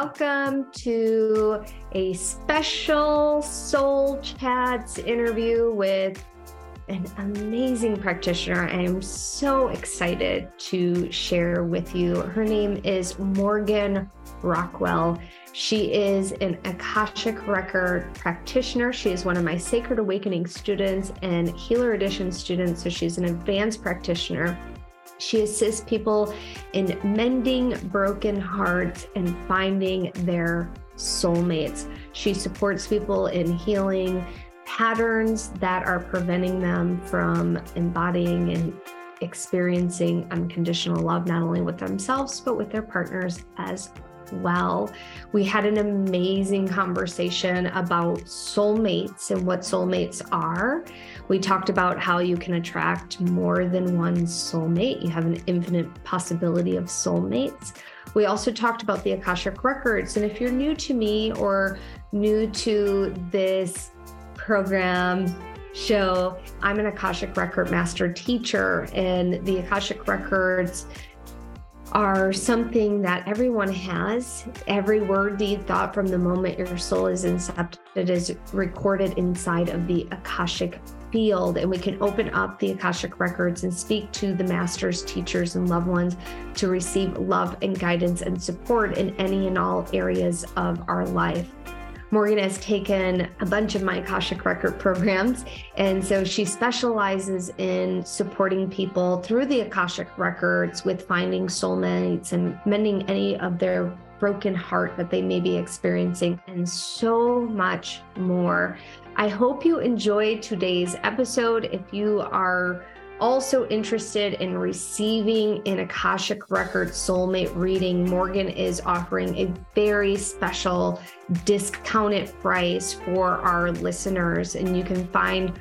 welcome to a special Soul Chats interview with an amazing practitioner. I am so excited to share with you. Her name is Morgan Rockwell. She is an Akashic Record practitioner. She is one of my Sacred Awakening students and Healer Edition students. So she's an advanced practitioner. She assists people in mending broken hearts and finding their soulmates. She supports people in healing patterns that are preventing them from embodying and experiencing unconditional love, not only with themselves, but with their partners as well. We had an amazing conversation about soulmates and what soulmates are. We talked about how you can attract more than one soulmate. You have an infinite possibility of soulmates. We also talked about the Akashic Records. And if you're new to me or new to this program, show, I'm an Akashic Record Master teacher, and the Akashic Records are something that everyone has. Every word, deed, thought from the moment your soul is incepted is recorded inside of the Akashic field. And we can open up the Akashic records and speak to the masters, teachers, and loved ones to receive love and guidance and support in any and all areas of our life. Morgan has taken a bunch of my Akashic Record programs. And so she specializes in supporting people through the Akashic Records with finding soulmates and mending any of their broken heart that they may be experiencing, and so much more. I hope you enjoyed today's episode. If you are also interested in receiving an Akashic Record soulmate reading, Morgan is offering a very special discounted price for our listeners. And you can find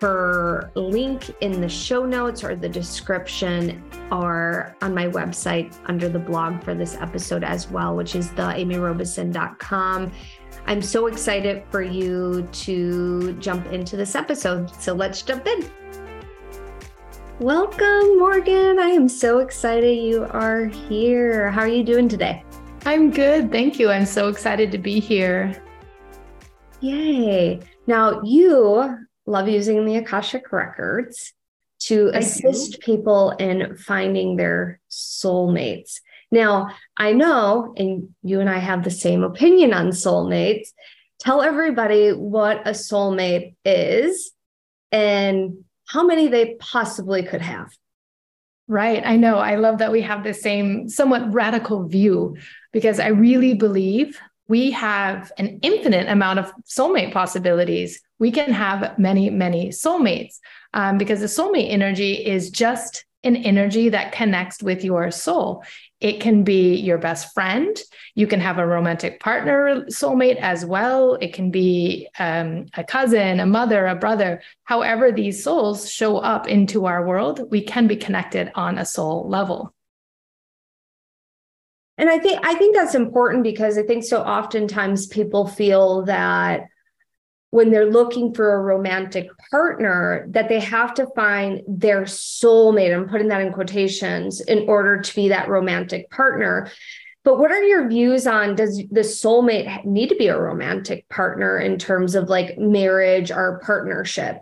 her link in the show notes or the description or on my website under the blog for this episode as well, which is the amyrobeson.com. I'm so excited for you to jump into this episode. So let's jump in. Welcome, Morgan. I am so excited you are here. How are you doing today? I'm good. Thank you. I'm so excited to be here. Yay. Now, you love using the Akashic Records to I assist do. people in finding their soulmates. Now, I know, and you and I have the same opinion on soulmates. Tell everybody what a soulmate is and how many they possibly could have. Right. I know. I love that we have the same somewhat radical view because I really believe we have an infinite amount of soulmate possibilities. We can have many, many soulmates um, because the soulmate energy is just an energy that connects with your soul. It can be your best friend. You can have a romantic partner soulmate as well. It can be um, a cousin, a mother, a brother. However, these souls show up into our world, we can be connected on a soul level. And I think I think that's important because I think so oftentimes people feel that when they're looking for a romantic partner that they have to find their soulmate i'm putting that in quotations in order to be that romantic partner. But what are your views on does the soulmate need to be a romantic partner in terms of like marriage or partnership?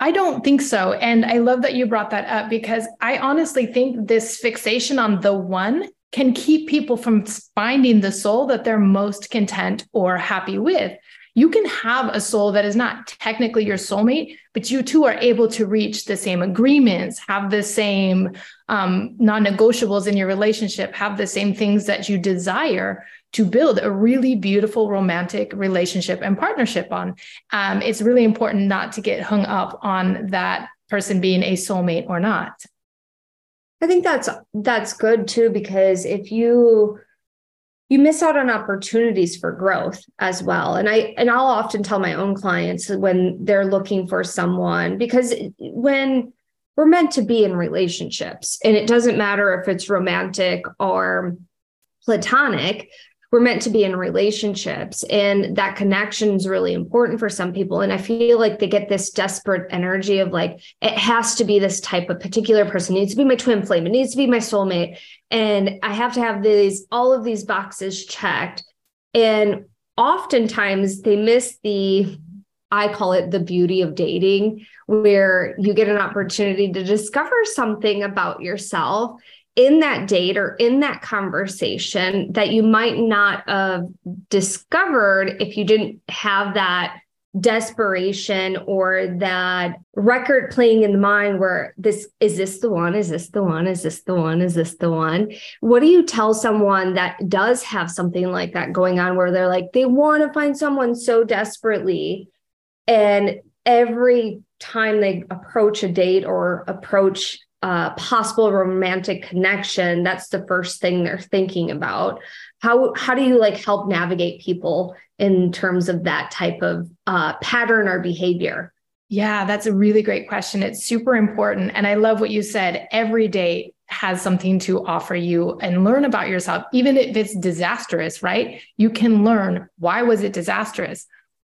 I don't think so. And I love that you brought that up because I honestly think this fixation on the one can keep people from finding the soul that they're most content or happy with you can have a soul that is not technically your soulmate, but you two are able to reach the same agreements, have the same um, non negotiables in your relationship, have the same things that you desire to build a really beautiful romantic relationship and partnership on. Um, it's really important not to get hung up on that person being a soulmate or not. I think that's that's good too because if you you miss out on opportunities for growth as well. And i and i'll often tell my own clients when they're looking for someone because when we're meant to be in relationships and it doesn't matter if it's romantic or platonic we're meant to be in relationships and that connection is really important for some people. And i feel like they get this desperate energy of like it has to be this type of particular person. It needs to be my twin flame. It needs to be my soulmate. And i have to have these all of these boxes checked. And oftentimes they miss the I call it the beauty of dating, where you get an opportunity to discover something about yourself in that date or in that conversation that you might not have discovered if you didn't have that desperation or that record playing in the mind where this is this the one? Is this the one? Is this the one? Is this the one? What do you tell someone that does have something like that going on where they're like they want to find someone so desperately? And every time they approach a date or approach uh, possible romantic connection, that's the first thing they're thinking about. How how do you like help navigate people in terms of that type of uh, pattern or behavior? Yeah, that's a really great question. It's super important, and I love what you said. Every date has something to offer you and learn about yourself, even if it's disastrous. Right? You can learn why was it disastrous.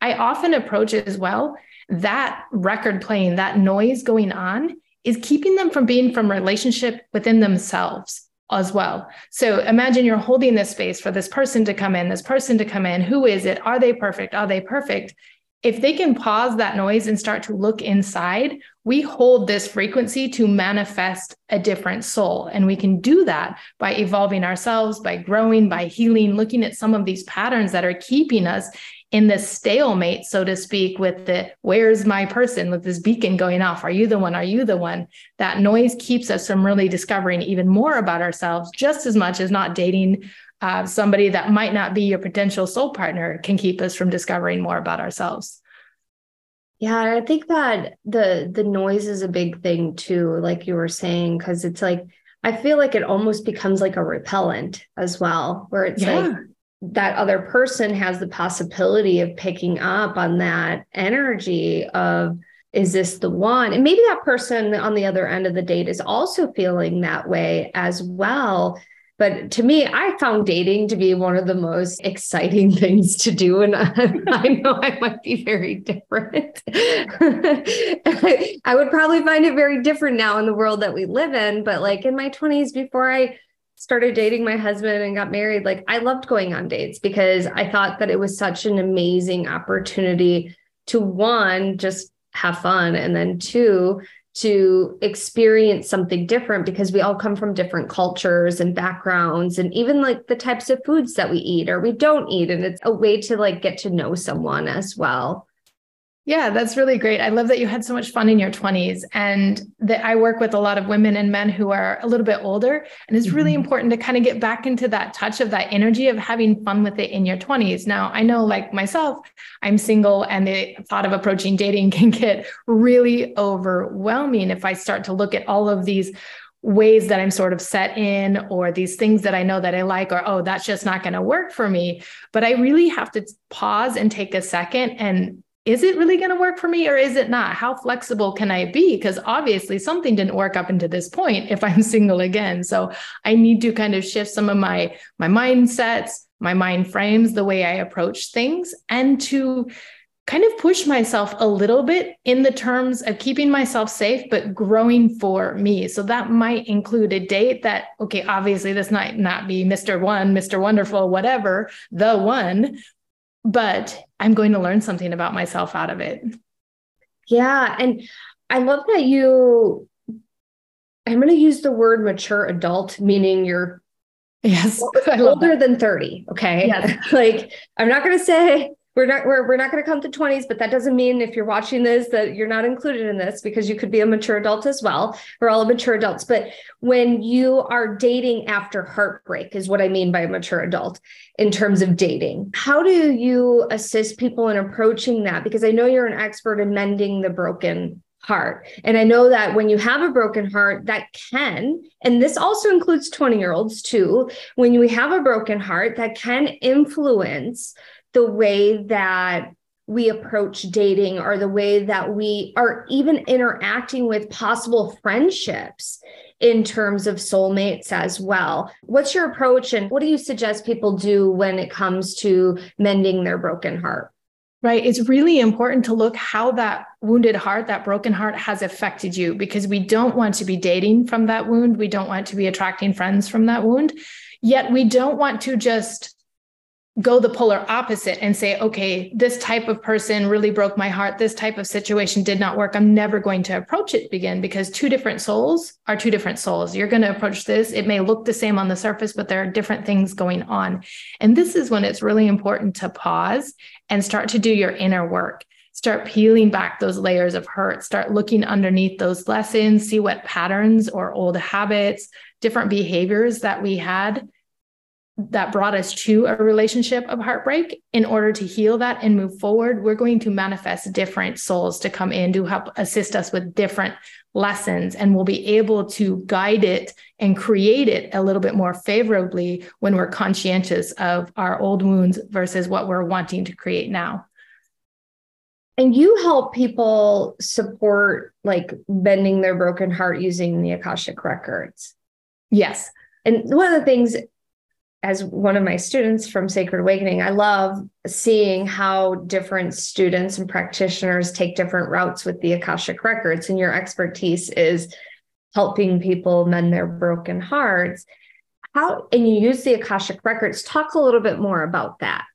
I often approach it as well. That record playing, that noise going on is keeping them from being from relationship within themselves as well. So imagine you're holding this space for this person to come in, this person to come in. Who is it? Are they perfect? Are they perfect? If they can pause that noise and start to look inside, we hold this frequency to manifest a different soul. And we can do that by evolving ourselves, by growing, by healing, looking at some of these patterns that are keeping us in the stalemate, so to speak, with the where's my person with this beacon going off? Are you the one? Are you the one? That noise keeps us from really discovering even more about ourselves, just as much as not dating uh, somebody that might not be your potential soul partner can keep us from discovering more about ourselves. Yeah, I think that the the noise is a big thing too, like you were saying, because it's like I feel like it almost becomes like a repellent as well, where it's yeah. like that other person has the possibility of picking up on that energy of is this the one? And maybe that person on the other end of the date is also feeling that way as well. But to me i found dating to be one of the most exciting things to do and i, know i might be very different. I would probably find it very different now in the world that we live in but like in my 20s before i started dating my husband and got married, like I loved going on dates because I thought that it was such an amazing opportunity to one, just have fun, and then two, to experience something different because we all come from different cultures and backgrounds and even like the types of foods that we eat or we don't eat. And it's a way to like get to know someone as well yeah, that's really great. I love that you had so much fun in your 20s and that I work with a lot of women and men who are a little bit older. And it's really mm-hmm. important to kind of get back into that touch of that energy of having fun with it in your 20s. Now, I know like myself, I'm single and the thought of approaching dating can get really overwhelming if I start to look at all of these ways that I'm sort of set in or these things that I know that I like or oh that's just not going to work for me but I really have to pause and take a second and is it really going to work for me or is it not? How flexible can I be? Because obviously something didn't work up until this point if I'm single again. So I need to kind of shift some of my my mindsets, my mind frames, the way I approach things, and to kind of push myself a little bit in the terms of keeping myself safe, but growing for me. So that might include a date that, okay, obviously this might not be Mr. One, Mr. Wonderful, whatever, the one, but I'm going to learn something about myself out of it. Yeah. And I love that you, I'm going to use the word mature adult, meaning you're yes older than 30 okay yes. like i'm not going to say we're not we're, we're not going to come to 20s but that doesn't mean if you're watching this that you're not included in this because you could be a mature adult as well. We're all mature adults but when you are dating after heartbreak is what i mean by a mature adult in terms of dating. How do you assist people in approaching that? Because i know you're an expert in mending the broken heart. And I know that when you have a broken heart, that can, and this also includes 20 year olds too, when you have a broken heart, that can influence the way that we approach dating or the way that we are even interacting with possible friendships in terms of soulmates as well. What's your approach and what do you suggest people do when it comes to mending their broken heart? Right. It's really important to look how that wounded heart, that broken heart has affected you because we don't want to be dating from that wound. We don't want to be attracting friends from that wound. Yet we don't want to just go the polar opposite and say, okay, this type of person really broke my heart. This type of situation did not work. I'm never going to approach it again because two different souls are two different souls. You're going to approach this. It may look the same on the surface, but there are different things going on. And this is when it's really important to pause and start to do your inner work. Start peeling back those layers of hurt. Start looking underneath those lessons, see what patterns or old habits, different behaviors that we had that brought us to a relationship of heartbreak. In order to heal that and move forward we're going to manifest different souls to come in to help assist us with different lessons and we'll be able to guide it and create it a little bit more favorably when we're conscientious of our old wounds versus what we're wanting to create now. And you help people support like bending their broken heart using the akashic records. Yes. And one of the things as one of my students from Sacred Awakening, I love seeing how different students and practitioners take different routes with the Akashic Records. And your expertise is helping people mend their broken hearts. How, and you use the Akashic Records. Talk a little bit more about that.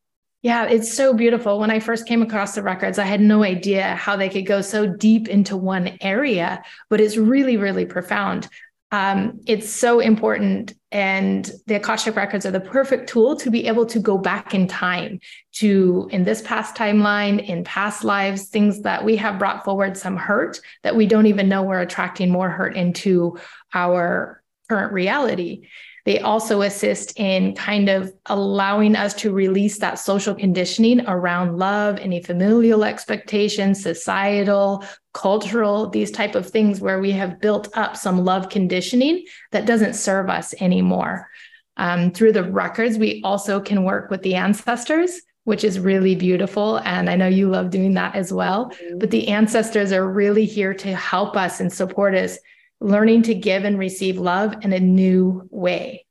Yeah, it's so beautiful. When I first came across the records, I had no idea how they could go so deep into one area, but it's really, really profound. Um, it's so important. And the Akashic Records are the perfect tool to be able to go back in time to, in this past timeline, in past lives, things that we have brought forward some hurt that we don't even know we're attracting more hurt into our current reality. They also assist in kind of allowing us to release that social conditioning around love, any familial expectations, societal, cultural, these type of things where we have built up some love conditioning that doesn't serve us anymore. Um, through the records, we also can work with the ancestors which is really beautiful. And I know you love doing that as well. Mm-hmm. But the ancestors are really here to help us and support us learning to give and receive love in a new way.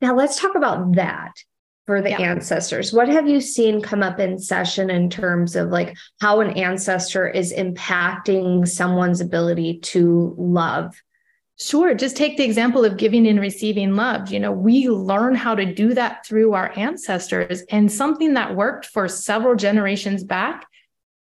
Now, let's talk about that for the yeah. ancestors. What have you seen come up in session in terms of like how an ancestor is impacting someone's ability to love? Sure. Just take the example of giving and receiving love. You know, we learn how to do that through our ancestors, and something that worked for several generations back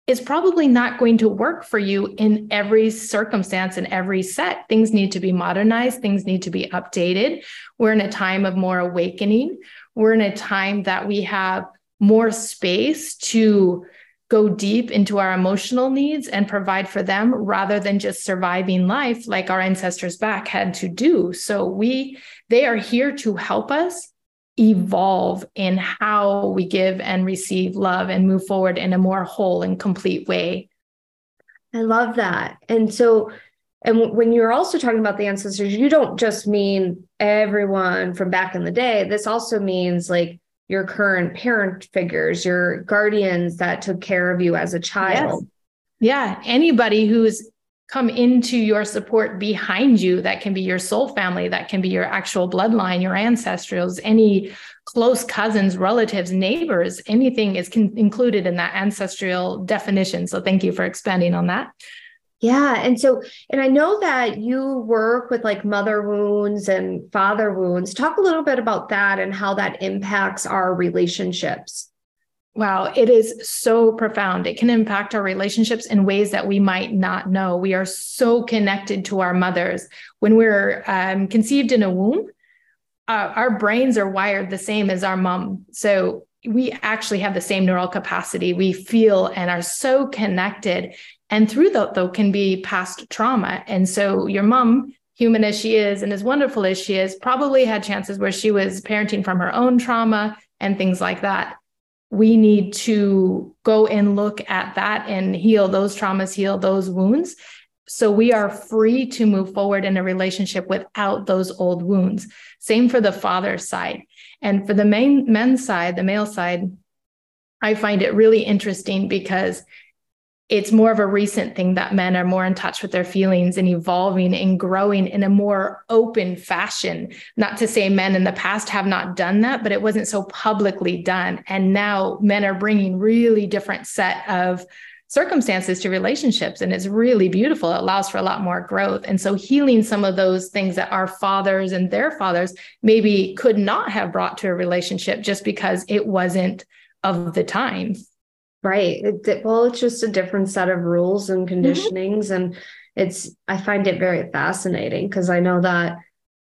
is probably not going to work for you in every circumstance and every set. Things need to be modernized, things need to be updated. We're in a time of more awakening. We're in a time that we have more space to go deep into our emotional needs and provide for them rather than just surviving life like our ancestors back had to do. So we they are here to help us evolve in how we give and receive love and move forward in a more whole and complete way. I love that. And so, and when you're also talking about the ancestors, you don't just mean everyone from back in the day. This also means like your current parent figures, your guardians that took care of you as a child. Yes. Yeah. Anybody who's come into your support behind you that can be your soul family that can be your actual bloodline your ancestrals any close cousins relatives neighbors anything is con- included in that ancestral definition. So thank you for expanding on that. Yeah and so and i know that you work with like mother wounds and father wounds. Talk a little bit about that and how that impacts our relationships Wow, it is so profound. It can impact our relationships in ways that we might not know. We are so connected to our mothers. When we're um, conceived in a womb, uh, our brains are wired the same as our mom. So we actually have the same neural capacity. We feel and are so connected. And through that, though, can be past trauma. And so your mom, human as she is and as wonderful as she is, probably had chances where she was parenting from her own trauma and things like that we need to go and look at that and heal those traumas, heal those wounds. So we are free to move forward in a relationship without those old wounds. Same for the father side. And for the main men's side, the male side, I find it really interesting because it's more of a recent thing that men are more in touch with their feelings and evolving and growing in a more open fashion. Not to say men in the past have not done that, but it wasn't so publicly done. And now men are bringing really different set of circumstances to relationships and it's really beautiful it allows for a lot more growth and so healing some of those things that our fathers and their fathers maybe could not have brought to a relationship just because it wasn't of the times Right. It, well, it's just a different set of rules and mm-hmm. conditionings. Mm-hmm. And it's, I find it very fascinating because I know that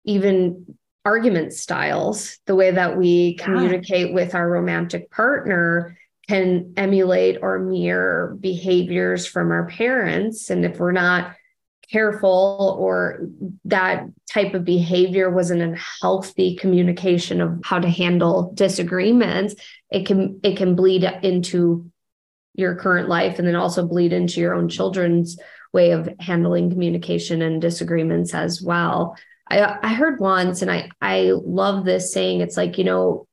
even argument styles, the way that we yeah. communicate with our romantic partner, can emulate or mirror behaviors from our parents. And if we're not careful or that type of behavior wasn't a healthy communication of how to handle disagreements, it can it can bleed into your current life and then also bleed into your own children's way of handling communication and disagreements as well. I, I heard once, and I, I love this saying, it's like, you know,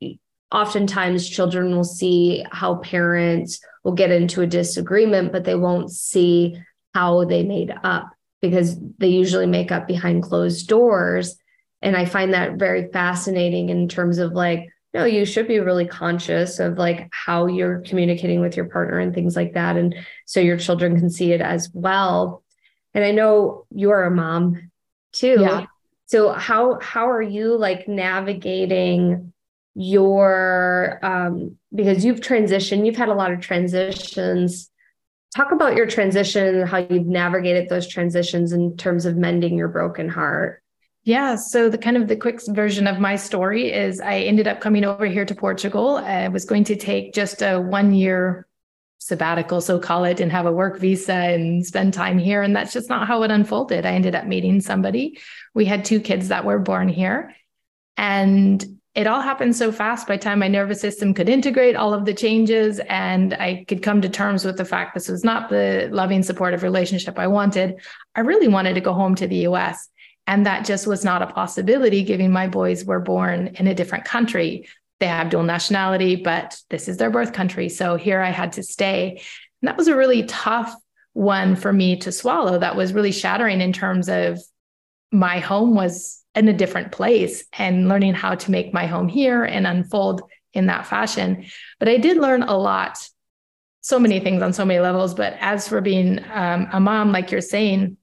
oftentimes children will see how parents will get into a disagreement, but they won't see how they made up because they usually make up behind closed doors. And I find that very fascinating in terms of like, no, you should be really conscious of like how you're communicating with your partner and things like that. And so your children can see it as well. And I know you're a mom too. Yeah. So how how are you like navigating your um because you've transitioned, you've had a lot of transitions. Talk about your transition, how you've navigated those transitions in terms of mending your broken heart. Yeah. So the kind of the quick version of my story is I ended up coming over here to Portugal. I was going to take just a one year sabbatical, so call it, and have a work visa and spend time here. And that's just not how it unfolded. I ended up meeting somebody. We had two kids that were born here. And it all happened so fast by time my nervous system could integrate all of the changes and I could come to terms with the fact this was not the loving, supportive relationship I wanted. I really wanted to go home to the US. And that just was not a possibility, given my boys were born in a different country. They have dual nationality, but this is their birth country. So here I had to stay. And that was a really tough one for me to swallow. That was really shattering in terms of my home was in a different place and learning how to make my home here and unfold in that fashion. But I did learn a lot, so many things on so many levels. But as for being um, a mom, like you're saying,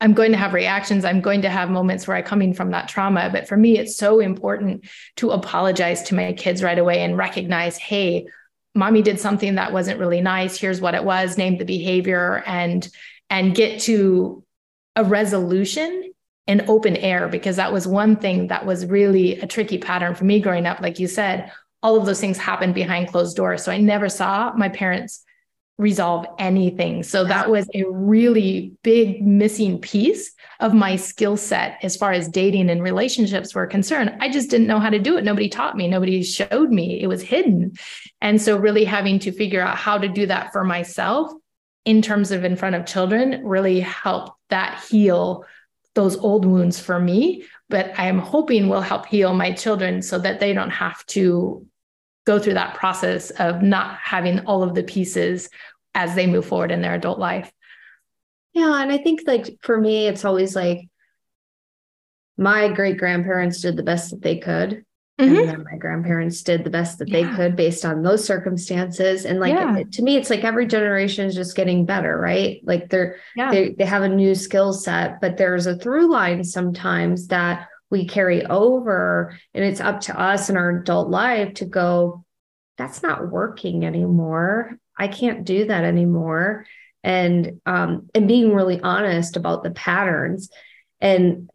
I'm going to have reactions. I'm going to have moments where I'm coming from that trauma. But for me, it's so important to apologize to my kids right away and recognize, hey, mommy did something that wasn't really nice. Here's what it was, name the behavior and and get to a resolution in open air because that was one thing that was really a tricky pattern for me growing up. Like you said, all of those things happened behind closed doors. So I never saw my parents resolve anything. So that was a really big missing piece of my skill set as far as dating and relationships were concerned. I just didn't know how to do it. Nobody taught me, nobody showed me. It was hidden. And so, really having to figure out how to do that for myself in terms of in front of children really helped that heal those old wounds for me. But I'm hoping will help heal my children so that they don't have to go through that process of not having all of the pieces as they move forward in their adult life. Yeah. And I think like for me, it's always like my great grandparents did the best that they could. Mm-hmm. And then my grandparents did the best that yeah. they could based on those circumstances. And like yeah. to me, it's like every generation is just getting better, right? Like they're yeah. they, they have a new skill set, but there's a through line sometimes that we carry over. And it's up to us in our adult life to go, that's not working anymore. I can't do that anymore. And um, and being really honest about the patterns. And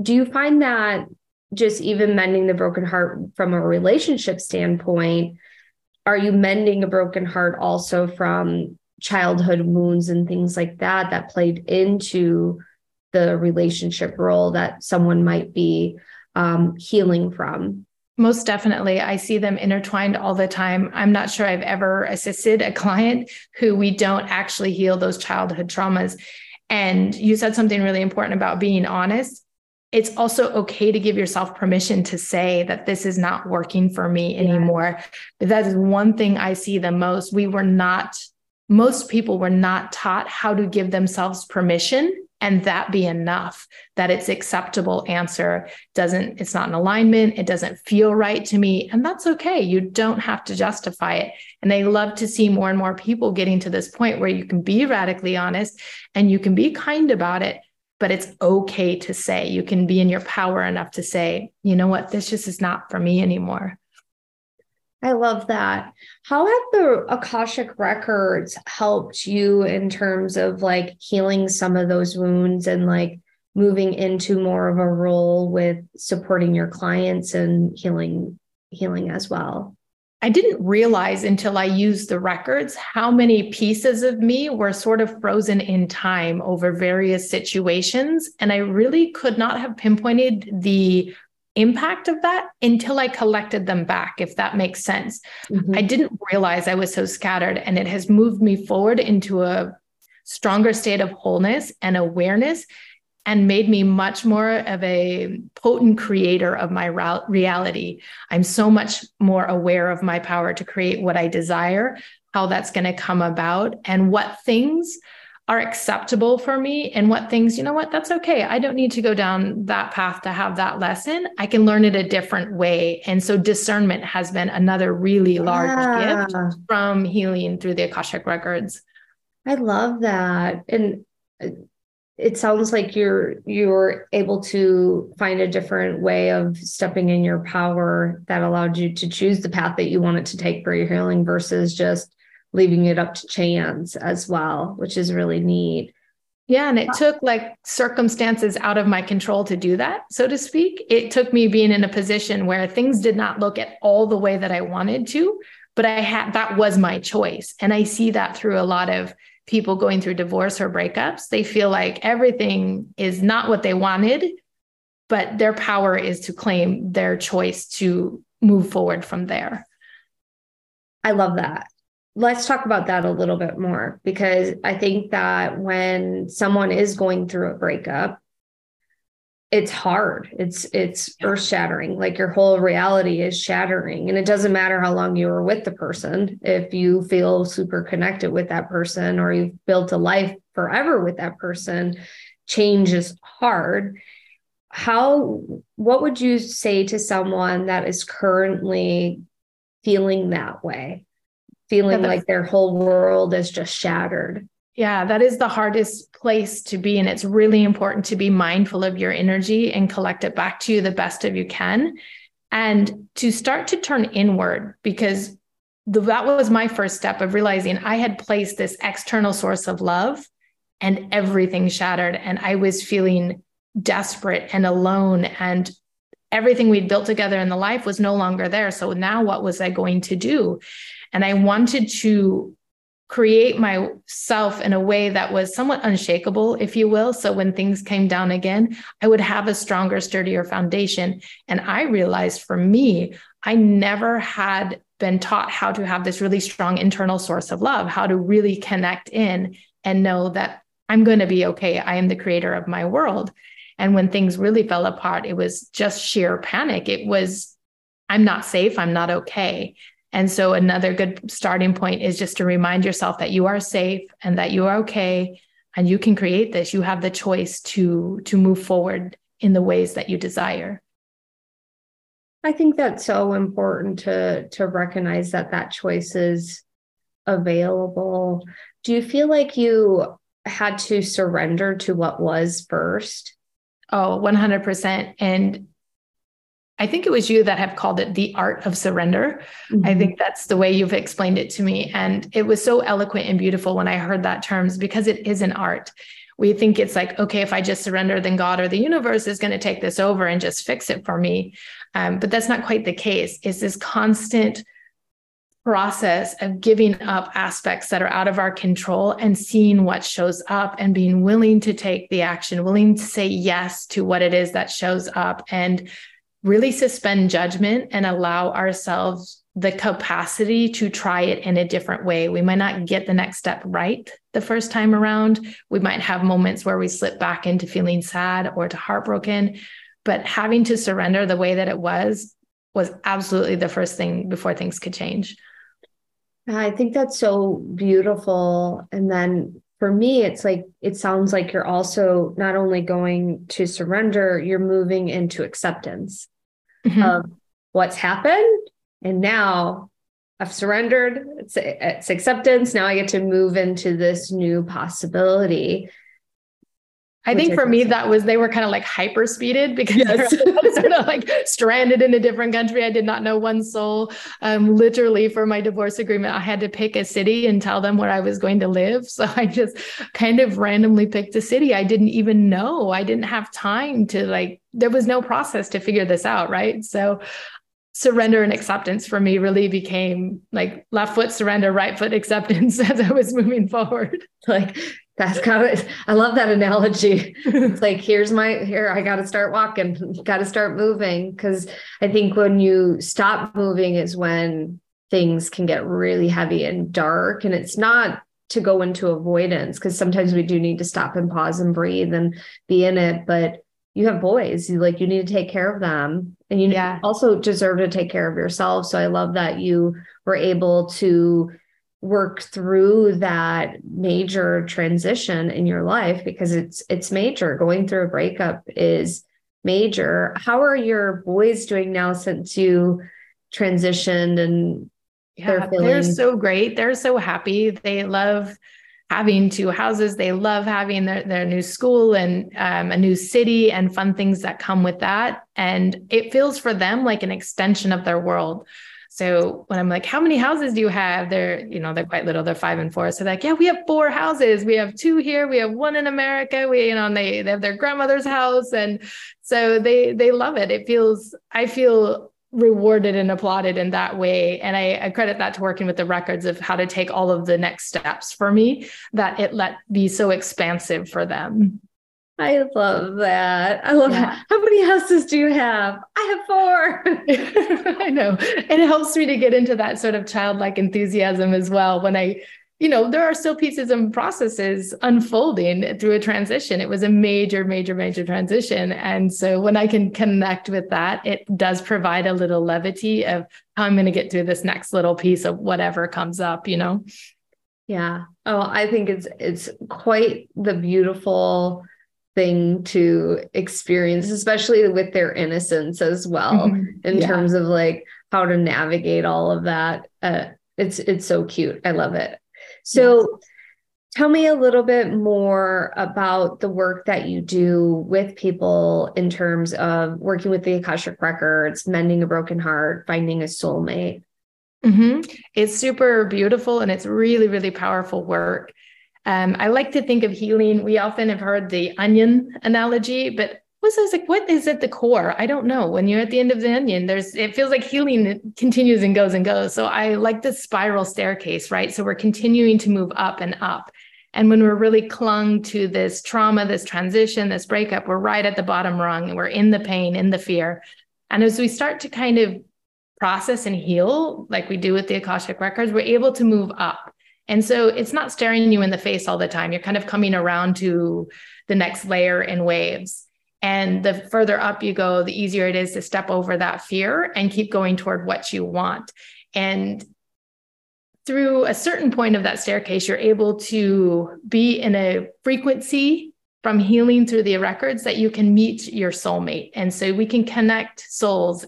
do you find that just even mending the broken heart from a relationship standpoint, are you mending a broken heart also from childhood wounds and things like that that played into the relationship role that someone might be um, healing from? Most definitely. I see them intertwined all the time. I'm not sure I've ever assisted a client who we don't actually heal those childhood traumas. And you said something really important about being honest. It's also okay to give yourself permission to say that this is not working for me anymore. Yeah. But that is one thing I see the most. We were not most people were not taught how to give themselves permission and that be enough that it's acceptable answer. Doesn't it's not in alignment. It doesn't feel right to me. And that's okay. You don't have to justify it. And i love to see more and more people getting to this point where you can be radically honest and you can be kind about it. But it's okay to say. You can be in your power enough to say you know what? This just is not for me anymore I love that. How have the Akashic records helped you in terms of like healing some of those wounds and like moving into more of a role with supporting your clients and healing healing as well? I didn't realize until I used the records how many pieces of me were sort of frozen in time over various situations. And I really could not have pinpointed the impact of that until I collected them back, if that makes sense. Mm-hmm. I didn't realize I was so scattered, and it has moved me forward into a stronger state of wholeness and awareness and made me much more of a potent creator of my reality. I'm so much more aware of my power to create what I desire, how that's going to come about, and what things are acceptable for me and what things, you know what, that's okay. I don't need to go down that path to have that lesson. I can learn it a different way. And so discernment has been another really large yeah. gift from healing through the Akashic records. I love that. And it sounds like you're you're able to find a different way of stepping in your power that allowed you to choose the path that you wanted to take for your healing versus just leaving it up to chance as well, which is really neat. Yeah. And it took like circumstances out of my control to do that, so to speak. It took me being in a position where things did not look at all the way that I wanted to, but I had that was my choice. And I see that through a lot of people going through divorce or breakups. They feel like everything is not what they wanted, but their power is to claim their choice to move forward from there. I love that let's talk about that a little bit more because I think that when someone is going through a breakup, it's hard. It's it's earth shattering. Like your whole reality is shattering. And it doesn't matter how long you were with the person. If you feel super connected with that person or you've built a life forever with that person, change is hard. How what would you say to someone that is currently feeling that way? Feeling like their whole world is just shattered. Yeah, that is the hardest place to be. And it's really important to be mindful of your energy and collect it back to you the best of you can. And to start to turn inward, because the, that was my first step of realizing I had placed this external source of love and everything shattered. And I was feeling desperate and alone. And everything we'd built together in the life was no longer there. So now what was I going to do? And I wanted to create myself in a way that was somewhat unshakable, if you will. So when things came down again, I would have a stronger, sturdier foundation. And I realized for me, I never had been taught how to have this really strong internal source of love, how to really connect in and know that I'm going to be okay. I am the creator of my world. And when things really fell apart, it was just sheer panic. It was, I'm not safe. I'm not okay. And so another good starting point is just to remind yourself that you are safe and that you are okay and you can create this. You have the choice to to move forward in the ways that you desire. I think that's so important to to recognize that that choice is available. Do you feel like you had to surrender to what was first? Oh, 100%. And I think it was you that have called it the art of surrender. Mm-hmm. I think that's the way you've explained it to me. And it was so eloquent and beautiful when I heard that terms because it is an art. We think it's like, okay, if I just surrender, then God or the universe is going to take this over and just fix it for me. Um, but that's not quite the case. It's this constant process of giving up aspects that are out of our control and seeing what shows up and being willing to take the action, willing to say yes to what it is that shows up and really suspend judgment and allow ourselves the capacity to try it in a different way. We might not get the next step right the first time around. We might have moments where we slip back into feeling sad or to heartbroken, but having to surrender the way that it was was absolutely the first thing before things could change. I think that's so beautiful. And then for me, it's like, it sounds like you're also not only going to surrender, you're moving into acceptance mm-hmm. of what's happened. And now I've surrendered, it's, it's acceptance. Now I get to move into this new possibility. I think for me, that was they were kind of like hyper speeded because yes. sort of like stranded in a different country. I did not know one soul. Um, literally, for my divorce agreement, I had to pick a city and tell them where I was going to live. So I just kind of randomly picked a city I didn't even know. I didn't have time to like, there was no process to figure this out. Right. So surrender and acceptance for me really became like left foot surrender, right foot acceptance as I was moving forward. Like that's kind of I love that analogy. it's like here's my here I got to start walking, got to start moving because I think when you stop moving is when things can get really heavy and dark and it's not to go into avoidance because sometimes we do need to stop and pause and breathe and be in it but you have boys you like you need to take care of them and you yeah. also deserve to take care of yourself so i love that you were able to work through that major transition in your life because it's it's major going through a breakup is major how are your boys doing now since you transitioned and yeah, they're, feeling- they're so great they're so happy they love having two houses. They love having their, their new school and um, a new city and fun things that come with that. And it feels for them like an extension of their world. So when I'm like, how many houses do you have? They're, you know, they're quite little. They're five and four. So like, yeah, we have four houses. We have two here. We have one in America. We, you know, and they, they have their grandmother's house. And so they, they love it. It feels, I feel rewarded and applauded in that way. And I, I, credit that to working with the records of how to take all of the next steps for me that it let be so expansive for them. I love that. I love yeah. that. How many houses do you have? I have four. I know. And it helps me to get into that sort of childlike enthusiasm as well when I you know, there are still pieces and processes unfolding through a transition. It was a major, major, major transition. And so when I can connect with that, it does provide a little levity of how I'm going to get through this next little piece of whatever comes up, you know? Yeah. Oh, I think it's it's quite the beautiful thing to experience, especially with their innocence as well, mm-hmm. in yeah. terms of like how to navigate all of that. Uh, it's it's so cute. I love it. So, yes. tell me a little bit more about the work that you do with people in terms of working with the Akashic Records, mending a broken heart, finding a soulmate. Mm-hmm. It's super beautiful and it's really, really powerful work. Um, I like to think of healing. We often have heard the onion analogy, but was like, what is at the core? I don't know. When you're at the end of the onion, there's it feels like healing continues and goes and goes. So I like the spiral staircase, right? So we're continuing to move up and up. And when we're really clung to this trauma, this transition, this breakup, we're right at the bottom rung and we're in the pain, in the fear. And as we start to kind of process and heal, like we do with the Akashic Records, we're able to move up. And so it's not staring you in the face all the time. You're kind of coming around to the next layer in waves. And the further up you go, the easier it is to step over that fear and keep going toward what you want. And through a certain point of that staircase, you're able to be in a frequency from healing through the records that you can meet your soulmate. And so we can connect souls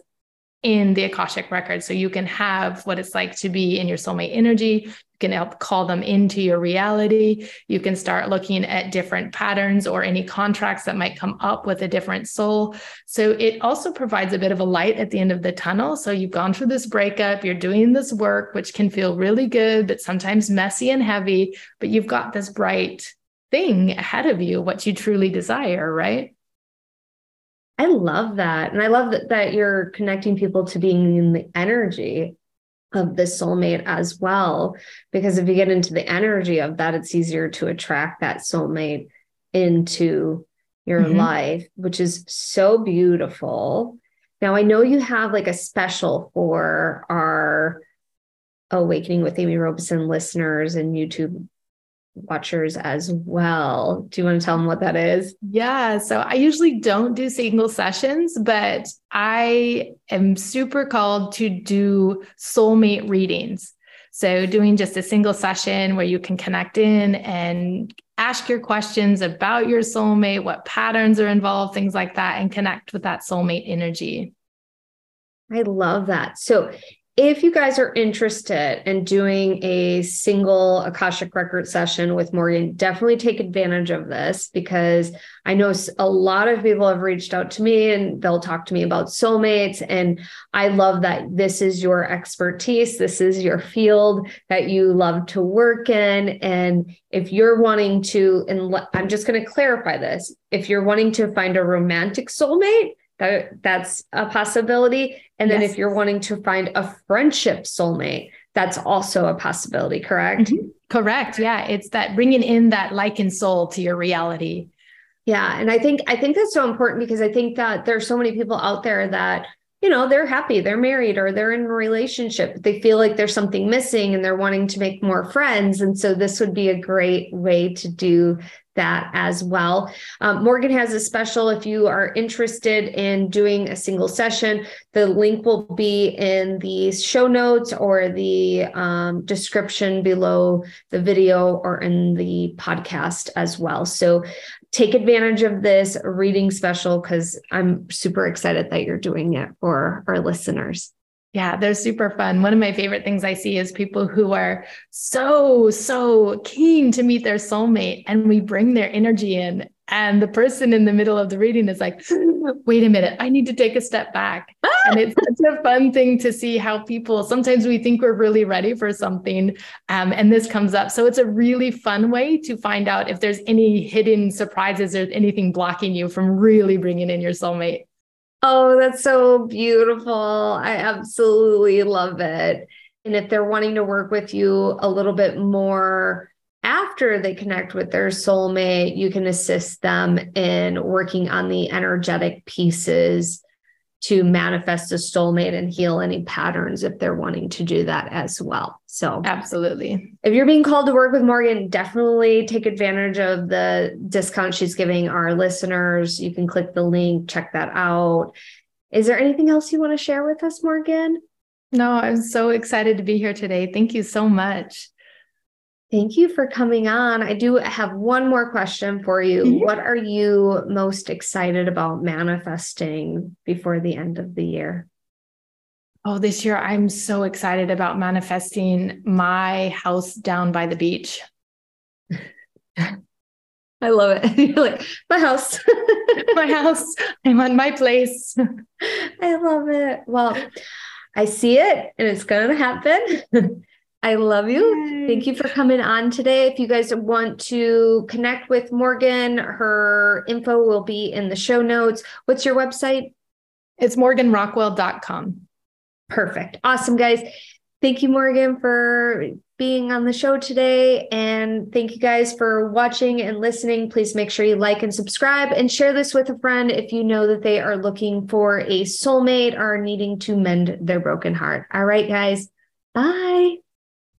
in the Akashic record. So you can have what it's like to be in your soulmate energy. You can help call them into your reality. You can start looking at different patterns or any contracts that might come up with a different soul. So it also provides a bit of a light at the end of the tunnel. So you've gone through this breakup, you're doing this work, which can feel really good, but sometimes messy and heavy, but you've got this bright thing ahead of you, what you truly desire, right? I love that. And I love that, that you're connecting people to being in the energy of the soulmate as well. Because if you get into the energy of that, it's easier to attract that soulmate into your mm-hmm. life, which is so beautiful. Now, I know you have like a special for our Awakening with Amy Robeson listeners and YouTube watchers as well. Do you want to tell them what that is? Yeah. So I usually don't do single sessions, but I am super called to do soulmate readings. So, doing just a single session where you can connect in and ask your questions about your soulmate, what patterns are involved, things like that, and connect with that soulmate energy. I love that. So, if you guys are interested in doing a single Akashic record session with Morgan, definitely take advantage of this because I know a lot of people have reached out to me and they'll talk to me about soulmates. And I love that this is your expertise, this is your field that you love to work in. And if you're wanting to, and I'm just going to clarify this if you're wanting to find a romantic soulmate, that that's a possibility. And then yes. if you're wanting to find a friendship soulmate that's also a possibility correct? Mm-hmm. correct. Yeah. It's that bringing in that like and soul to your reality. Yeah. And i think i think that's so important because i think that there's so many people out there that you know they're happy they're married or they're in a relationship they feel like there's something missing and they're wanting to make more friends and so this would be a great way to do that as well. Um, Morgan has a special if you are interested in doing a single session. The link will be in the show notes or the um, description below the video or in the podcast as well. So take advantage of this reading special because I'm super excited that you're doing it for our listeners. Yeah, they're super fun. One of my favorite things I see is people who are so, so keen to meet their soulmate, and we bring their energy in. And the person in the middle of the reading is like, wait a minute, I need to take a step back. and it's such a fun thing to see how people sometimes we think we're really ready for something, um, and this comes up. So it's a really fun way to find out if there's any hidden surprises or anything blocking you from really bringing in your soulmate. Oh, that's so beautiful. I absolutely love it. And if they're wanting to work with you a little bit more after they connect with their soulmate, you can assist them in working on the energetic pieces to manifest a soulmate and heal any patterns if they're wanting to do that as well. So, absolutely. If you're being called to work with Morgan, definitely take advantage of the discount she's giving our listeners. You can click the link, check that out. Is there anything else you want to share with us, Morgan? No, I'm so excited to be here today. Thank you so much. Thank you for coming on. I do have one more question for you. Mm-hmm. What are you most excited about manifesting before the end of the year? Oh, this year I'm so excited about manifesting my house down by the beach. I love it. You're like, my house. my house. I want my place. I love it. Well, I see it and it's going to happen. I love you. Thank you for coming on today. If you guys want to connect with Morgan, her info will be in the show notes. What's your website? It's morganrockwell.com. Perfect. Awesome, guys. Thank you, Morgan, for being on the show today. And thank you guys for watching and listening. Please make sure you like and subscribe and share this with a friend if you know that they are looking for a soulmate or needing to mend their broken heart. All right, guys. Bye.